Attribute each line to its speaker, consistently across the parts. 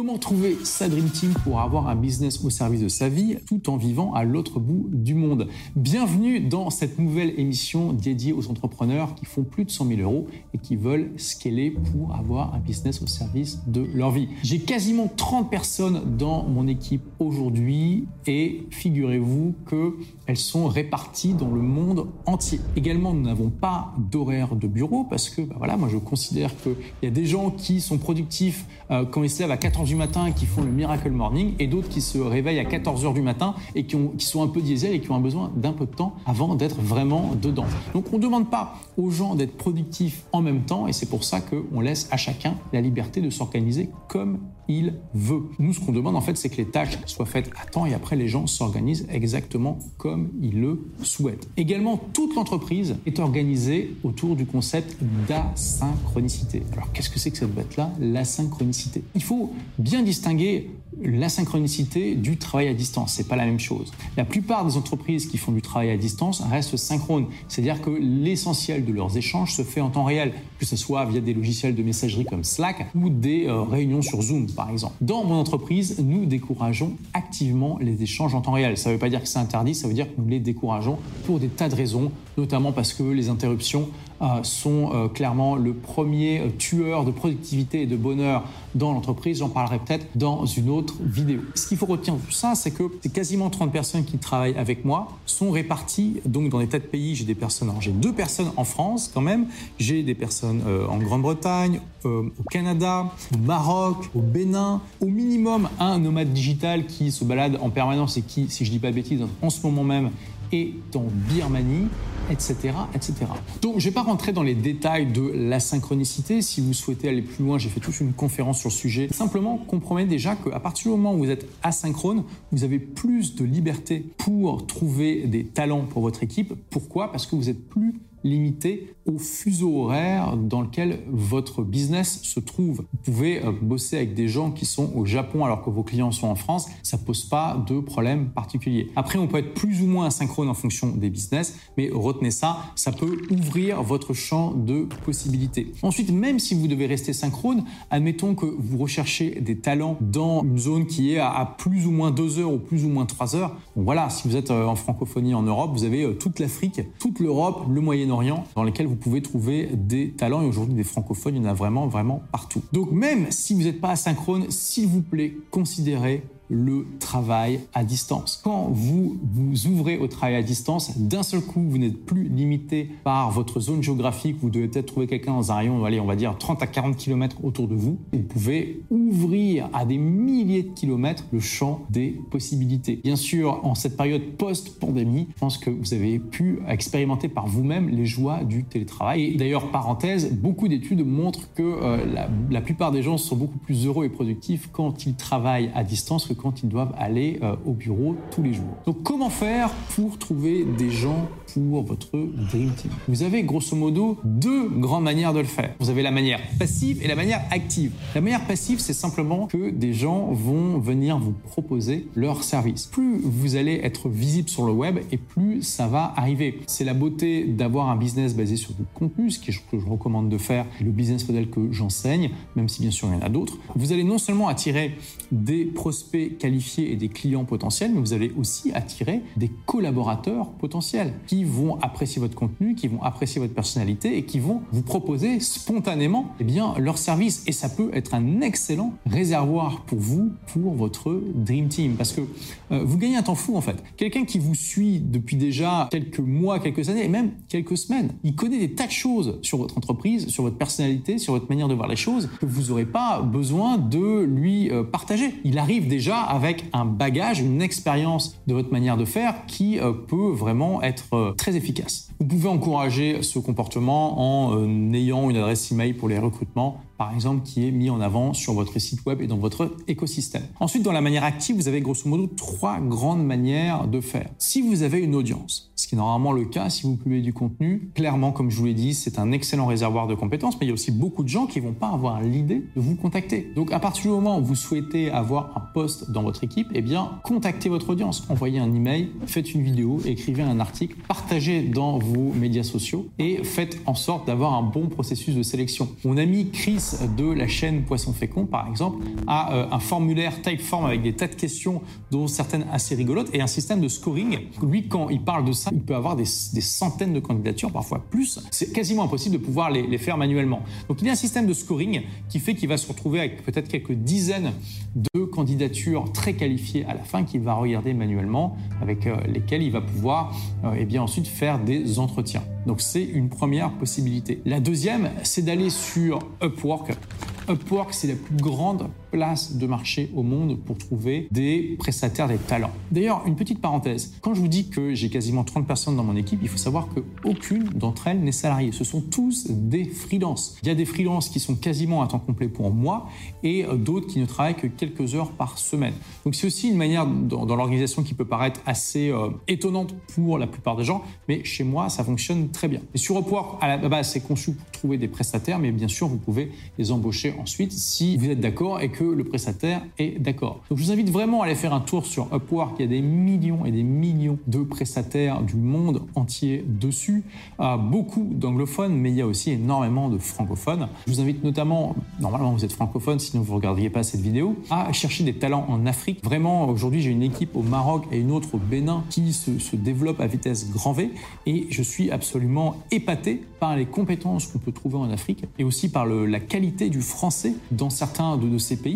Speaker 1: Comment trouver sa Dream Team pour avoir un business au service de sa vie tout en vivant à l'autre bout du monde? Bienvenue dans cette nouvelle émission dédiée aux entrepreneurs qui font plus de 100 000 euros et qui veulent scaler pour avoir un business au service de leur vie. J'ai quasiment 30 personnes dans mon équipe aujourd'hui et figurez-vous qu'elles sont réparties dans le monde entier. Également, nous n'avons pas d'horaire de bureau parce que bah voilà, moi je considère qu'il y a des gens qui sont productifs euh, quand ils se lèvent à 4 h du matin qui font le miracle morning et d'autres qui se réveillent à 14 h du matin et qui sont un peu diesel et qui ont un besoin d'un peu de temps avant d'être vraiment dedans. Donc on ne demande pas aux gens d'être productifs en même temps et c'est pour ça qu'on laisse à chacun la liberté de s'organiser comme il veut. Nous, ce qu'on demande en fait, c'est que les tâches soient faites à temps et après les gens s'organisent exactement comme ils le souhaitent. Également, toute l'entreprise est organisée autour du concept d'asynchronicité. Alors qu'est-ce que c'est que cette bête-là? L'asynchronicité. Il faut bien distinguer l'asynchronicité du travail à distance. C'est pas la même chose. La plupart des entreprises qui font du travail à distance restent synchrones. C'est-à-dire que l'essentiel de leurs échanges se fait en temps réel, que ce soit via des logiciels de messagerie comme Slack ou des euh, réunions sur Zoom, par exemple. Dans mon entreprise, nous décourageons activement les échanges en temps réel. Ça ne veut pas dire que c'est interdit, ça veut dire que nous les décourageons pour des tas de raisons, notamment parce que les interruptions euh, sont euh, clairement le premier euh, tueur de productivité et de bonheur dans l'entreprise. J'en parlerai peut-être dans une autre vidéo. Ce qu'il faut retenir de tout ça, c'est que c'est quasiment 30 personnes qui travaillent avec moi, sont réparties donc dans des tas de pays. J'ai des personnes, j'ai deux personnes en France quand même, j'ai des personnes en Grande-Bretagne, au Canada, au Maroc, au Bénin, au minimum un nomade digital qui se balade en permanence et qui, si je dis pas bêtises, en ce moment même est en Birmanie etc., etc. Donc, je ne vais pas rentrer dans les détails de la synchronicité. Si vous souhaitez aller plus loin, j'ai fait toute une conférence sur le sujet. Simplement, comprenez déjà qu'à partir du moment où vous êtes asynchrone, vous avez plus de liberté pour trouver des talents pour votre équipe. Pourquoi? Parce que vous êtes plus limité au fuseau horaire dans lequel votre business se trouve. Vous pouvez euh, bosser avec des gens qui sont au Japon alors que vos clients sont en France, ça pose pas de problème particulier. Après, on peut être plus ou moins asynchrone en fonction des business, mais retenez ça, ça peut ouvrir votre champ de possibilités. Ensuite, même si vous devez rester synchrone, admettons que vous recherchez des talents dans une zone qui est à, plus ou moins deux heures ou plus ou moins trois heures. Voilà, si vous êtes euh, en francophonie en Europe, vous avez euh, toute l'Afrique, toute l'Europe, le Dans lesquels vous pouvez trouver des talents et aujourd'hui des francophones, il y en a vraiment, vraiment partout. Donc même si vous n'êtes pas asynchrone, s'il vous plaît, considérez le travail à distance. Quand vous vous ouvrez au travail à distance, d'un seul coup, vous n'êtes plus limité par votre zone géographique. Vous devez peut-être trouver quelqu'un dans un rayon, allez, on va dire 30 à 40 km autour de vous. Vous pouvez ouvrir à des milliers de kilomètres le champ des possibilités. Bien sûr, en cette période post-pandémie, je pense que vous avez pu expérimenter par vous-même les joies du télétravail. Et d'ailleurs, parenthèse, beaucoup d'études montrent que euh, la, la plupart des gens sont beaucoup plus heureux et productifs quand ils travaillent à distance que quand ils doivent aller euh, au bureau tous les jours. Donc comment faire pour trouver des gens pour votre Dream Team Vous avez grosso modo deux grandes manières de le faire. Vous avez la manière passive et la manière active. La manière passive, c'est simplement que des gens vont venir vous proposer leur service. Plus vous allez être visible sur le web et plus ça va arriver. C'est la beauté d'avoir un business basé sur du contenu, ce que je recommande de faire, le business model que j'enseigne, même si bien sûr il y en a d'autres. Vous allez non seulement attirer des prospects qualifiés et des clients potentiels, mais vous allez aussi attirer des collaborateurs potentiels qui vont apprécier votre contenu, qui vont apprécier votre personnalité et qui vont vous proposer spontanément eh bien, leur service. Et ça peut être un excellent réservoir pour vous, pour votre Dream Team, parce que euh, vous gagnez un temps fou en fait. Quelqu'un qui vous suit depuis déjà quelques mois, quelques années et même quelques semaines, il connaît des tas de choses sur votre entreprise, sur votre personnalité, sur votre manière de voir les choses que vous n'aurez pas besoin de lui euh, partager. Il arrive déjà avec un bagage, une expérience de votre manière de faire qui euh, peut vraiment être euh, très efficace. Vous pouvez encourager ce comportement en euh, ayant une adresse email pour les recrutements par exemple, qui est mis en avant sur votre site web et dans votre écosystème. Ensuite, dans la manière active, vous avez grosso modo trois grandes manières de faire. Si vous avez une audience, ce qui est normalement le cas si vous publiez du contenu, clairement, comme je vous l'ai dit, c'est un excellent réservoir de compétences, mais il y a aussi beaucoup de gens qui vont pas avoir l'idée de vous contacter. Donc, à partir du moment où vous souhaitez avoir un poste dans votre équipe, eh bien, contactez votre audience, envoyez un email, faites une vidéo, écrivez un article, partagez dans vos médias sociaux et faites en sorte d'avoir un bon processus de sélection. Mon ami Chris De la chaîne Poisson Fécond, par exemple, a euh, un formulaire Typeform avec des tas de questions, dont certaines assez rigolotes, et un système de scoring. Lui, quand il parle de ça, il peut avoir des, centaines de candidatures, parfois plus. C'est quasiment impossible de pouvoir les, faire manuellement. Donc il y a un système de scoring qui fait qu'il va se retrouver avec peut-être quelques dizaines de candidatures très qualifiées à la fin qu'il va regarder manuellement, avec euh, lesquelles il va pouvoir euh, et bien ensuite faire des entretiens. Donc c'est une première possibilité. La deuxième, c'est d'aller sur Upwork. Upwork, c'est la plus grande place de marché au monde pour trouver des prestataires, des talents. D'ailleurs, une petite parenthèse. Quand je vous dis que j'ai quasiment 30 personnes dans mon équipe, il faut savoir qu'aucune d'entre elles n'est salariée. Ce sont tous des freelances. Il y a des freelances qui sont quasiment à temps complet pour moi et euh, d'autres qui ne travaillent que quelques heures par semaine. Donc c'est aussi une manière dans, l'organisation qui peut paraître assez euh, étonnante pour la plupart des gens, mais chez moi, ça fonctionne très bien. Et sur Upwork, à la base, c'est conçu pour trouver des prestataires, mais bien sûr, vous pouvez les embaucher ensuite si vous êtes d'accord et que le prestataire est d'accord. Donc je vous invite vraiment à aller faire un tour sur Upwork. Il y a des millions et des millions de prestataires du monde entier dessus. Euh, beaucoup d'anglophones, mais il y a aussi énormément de francophones. Je vous invite notamment, normalement vous êtes francophone, sinon vous ne regarderiez pas cette vidéo, à chercher des talents en Afrique. Vraiment, aujourd'hui j'ai une équipe au Maroc et une autre au Bénin qui se, développe à vitesse grand V et je suis absolument épaté par les compétences qu'on peut trouver en Afrique et aussi par la qualité du français dans certains de, de ces pays.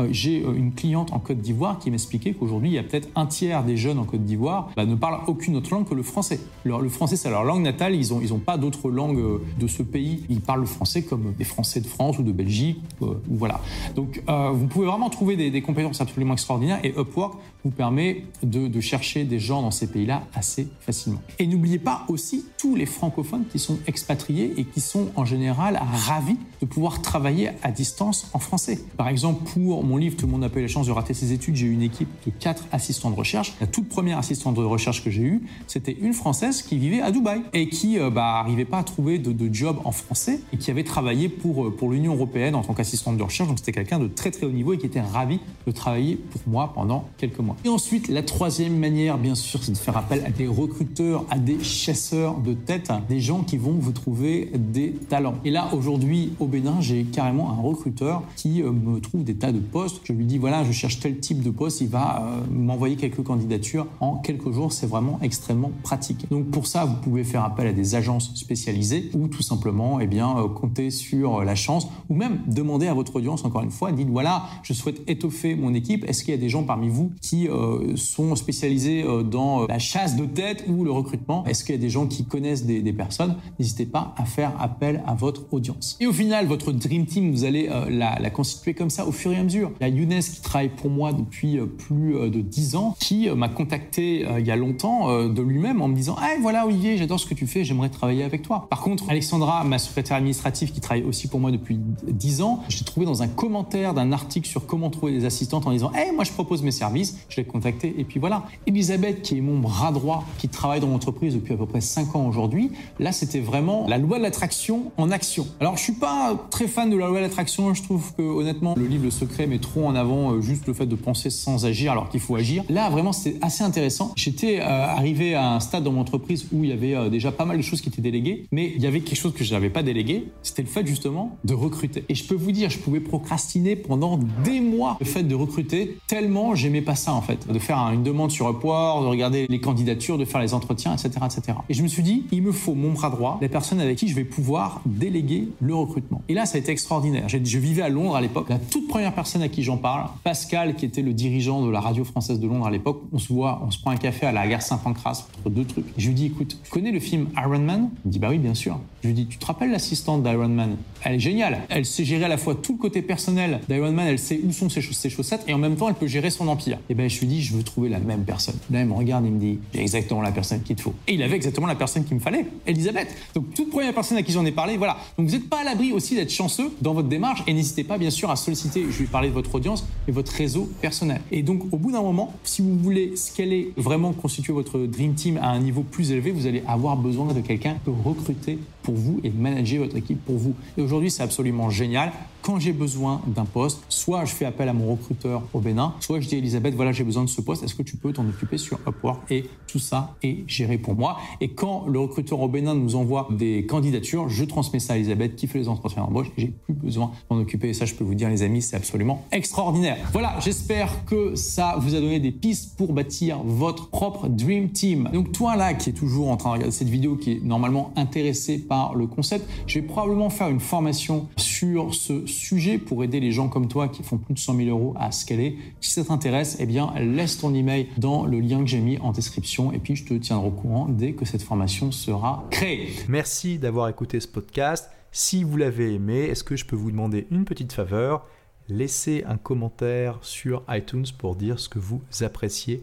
Speaker 1: Euh, j'ai euh, une cliente en Côte d'Ivoire qui m'expliquait qu'aujourd'hui, il y a peut-être un tiers des jeunes en Côte d'Ivoire bah, ne parlent aucune autre langue que le français. Le, français, c'est leur langue natale, ils n'ont pas d'autres langues euh, de ce pays. Ils parlent le français comme des Français de France ou de Belgique. voilà. Donc, vous pouvez vraiment trouver des, compétences absolument extraordinaires et Upwork vous permet de chercher des gens dans ces pays-là assez facilement. Et n'oubliez pas aussi tous les francophones qui sont expatriés et qui sont en général ravis de pouvoir travailler à distance en français. Par exemple, pour mon livre Tout le monde n'a pas eu la chance de rater ses études, j'ai eu une équipe de quatre assistants de recherche. La toute première assistante de recherche que j'ai eue, c'était une Française qui vivait à Dubaï et qui euh, bah, arrivait pas à trouver de, job en français et qui avait travaillé pour, euh, pour l'Union européenne en tant qu'assistante de recherche. Donc c'était quelqu'un de très très haut niveau et qui était ravi de travailler pour moi pendant quelques mois. Et ensuite, la troisième manière, bien sûr, c'est de faire appel à des recruteurs, à des chasseurs de tête, des gens qui vont vous trouver des talents. Et là, aujourd'hui, au Bénin, j'ai carrément un recruteur qui euh, me trouve des tas de postes. Je lui dis, voilà, je cherche tel type de poste. Il va euh, m'envoyer quelques candidatures en quelques jours. C'est vraiment extrêmement pratique. Donc pour ça, vous pouvez faire appel à des agences spécialisées ou tout simplement, eh bien, euh, compter sur la chance ou même demander à votre audience, encore une fois, dites, voilà, je souhaite étoffer mon équipe. Est-ce qu'il y a des gens parmi vous qui sont spécialisés dans la chasse de tête ou le recrutement? Est-ce qu'il y a des gens qui connaissent des, personnes? N'hésitez pas à faire appel à votre audience. Et au final, votre Dream Team, vous allez la, la constituer comme ça au fur et à mesure. Il y a Younes qui travaille pour moi depuis euh, plus euh, de 10 ans, qui euh, m'a contacté il y a longtemps de lui-même en me disant hey, voilà Olivier, j'adore ce que tu fais, j'aimerais travailler avec toi. Par contre, Alexandra, ma secrétaire administrative qui travaille aussi pour moi depuis 10 ans, j'ai trouvé dans un commentaire d'un article sur comment trouver des assistantes en disant hey, moi je propose mes services, je l'ai contacté et puis voilà. Elisabeth qui est mon bras droit, qui travaille dans l'entreprise depuis à peu près 5 ans aujourd'hui, là c'était vraiment la loi de l'attraction en action. Alors je suis pas très fan de la loi de l'attraction, je trouve que honnêtement le livre Secret met trop en avant euh, juste le fait de penser sans agir alors qu'il faut agir. Là, vraiment, c'était assez intéressant. J'étais euh, arrivé à un stade dans mon entreprise où il y avait euh, déjà pas mal de choses qui étaient déléguées, mais il y avait quelque chose que je n'avais pas délégué. C'était le fait justement de recruter. Et je peux vous dire, je pouvais procrastiner pendant des mois le fait de recruter tellement j'aimais pas ça en fait, de faire une demande sur Upwork, de regarder les candidatures, de faire les entretiens, etc., etc. Et je me suis dit, il me faut mon bras droit, la personne avec qui je vais pouvoir déléguer le recrutement. Et là, ça a été extraordinaire. Je vivais à Londres à l'époque. La toute première personne à qui j'en parle, Pascal, qui était le dirigeant de la radio française de Londres à l'époque, on se voit, on se prend un café à la gare Saint-Pancras entre deux trucs. Je lui dis, écoute, tu connais le film Iron Man? Il me dit, bah oui, bien sûr. Je lui dis, tu te rappelles l'assistante d'Iron Man? Elle est géniale. Elle sait gérer à la fois tout le côté personnel d'Iron Man, elle sait où sont ses, chaussettes, et en même temps, elle peut gérer son empire. Et ben, je lui dis, je veux trouver la même personne. Là, il me regarde il me dit, j'ai exactement la personne qu'il te faut. Et il avait exactement la personne qu'il me fallait, Elisabeth. Donc, toute première personne à qui j'en ai parlé, voilà. Donc, vous n'êtes pas à l'abri aussi d'être chanceux dans votre démarche, et n'hésitez pas, bien sûr, à solliciter, je vais parler de votre audience, et votre réseau personnel. Et donc, au bout d'un moment, si vous voulez scaler, vraiment constituer votre Dream Team à un niveau plus élevé, vous allez avoir besoin de quelqu'un de recruter pour vous et manager votre équipe pour vous. Et aujourd'hui, c'est absolument génial. Quand j'ai besoin d'un poste, soit je fais appel à mon recruteur au Bénin, soit je dis à Elisabeth, voilà, j'ai besoin de ce poste, est-ce que tu peux t'en occuper sur Upwork Et tout ça est géré pour moi. Et quand le recruteur au Bénin nous envoie des candidatures, je transmets ça à Elisabeth qui fait les entretiens d'embauche et j'ai plus besoin d'en occuper. Et ça, je peux vous dire, les amis, c'est absolument extraordinaire. Voilà, j'espère que ça vous a donné des pistes pour bâtir votre propre Dream Team. Donc toi là, qui est toujours en train de regarder cette vidéo, qui est normalement intéressé par le concept, je vais probablement faire une formation sur ce sujet pour aider les gens comme toi qui font plus de 100 000 euros à scaler. Si ça t'intéresse, eh bien, laisse ton email dans le lien que j'ai mis en description et puis je te tiendrai au courant dès que cette formation sera créée.
Speaker 2: Merci d'avoir écouté ce podcast. Si vous l'avez aimé, est-ce que je peux vous demander une petite faveur? Laissez un commentaire sur iTunes pour dire ce que vous appréciez